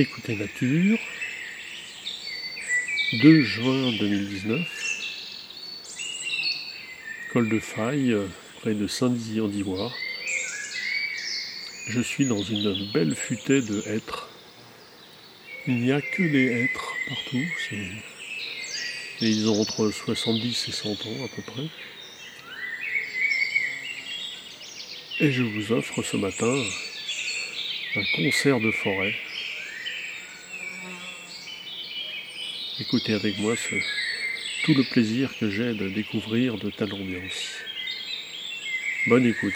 Écoutez Nature, 2 juin 2019, col de faille, près de Saint-Dizier en d'Ivoire. Je suis dans une belle futaie de hêtres. Il n'y a que des hêtres partout. Ils ont entre 70 et 100 ans à peu près. Et je vous offre ce matin un concert de forêt. Écoutez avec moi tout le plaisir que j'ai de découvrir de telle ambiance. Bonne écoute.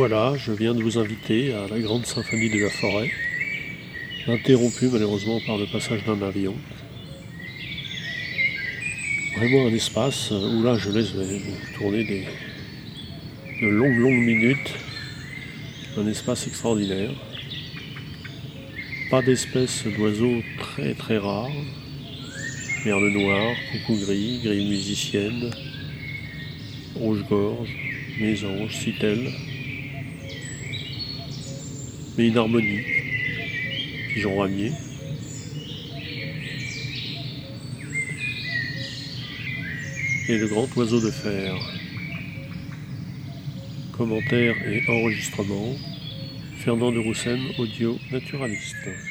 Voilà, je viens de vous inviter à la grande symphonie de la forêt, interrompue malheureusement par le passage d'un avion. Vraiment un espace où là je laisse tourner des, de longues longues minutes, un espace extraordinaire. Pas d'espèces d'oiseaux très très rares, merle noir, coucou gris, grille musicienne, rouge-gorge, mésange, citelle une harmonie. Pigeon ramier. Et le grand oiseau de fer. Commentaire et enregistrement. Fernand de Roussen, audio naturaliste.